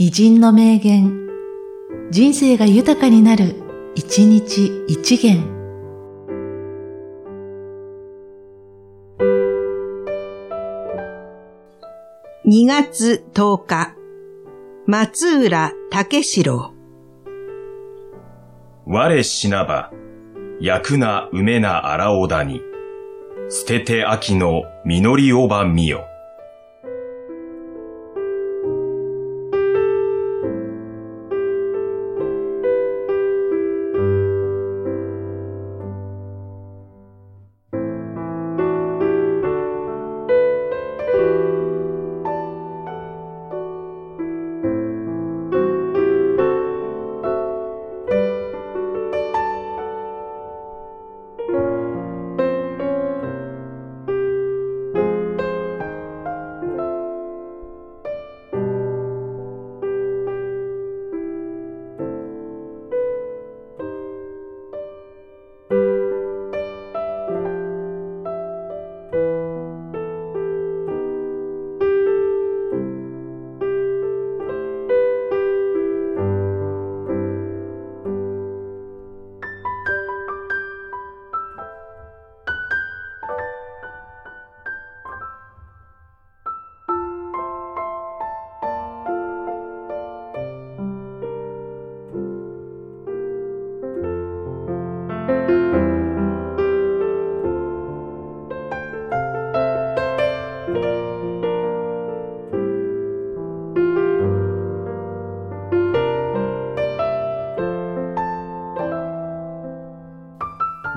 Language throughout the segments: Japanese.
偉人の名言、人生が豊かになる、一日一元。2月10日、松浦武四郎。我死なば、焼くな梅な荒尾田に、捨てて秋の実りおばみよ。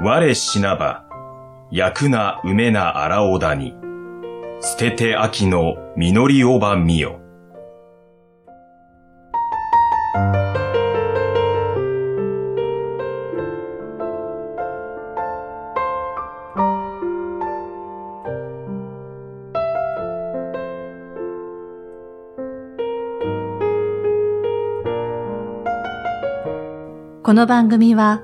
我死なば、焼くな梅な荒尾田に、捨てて秋の実りおばみよ。この番組は、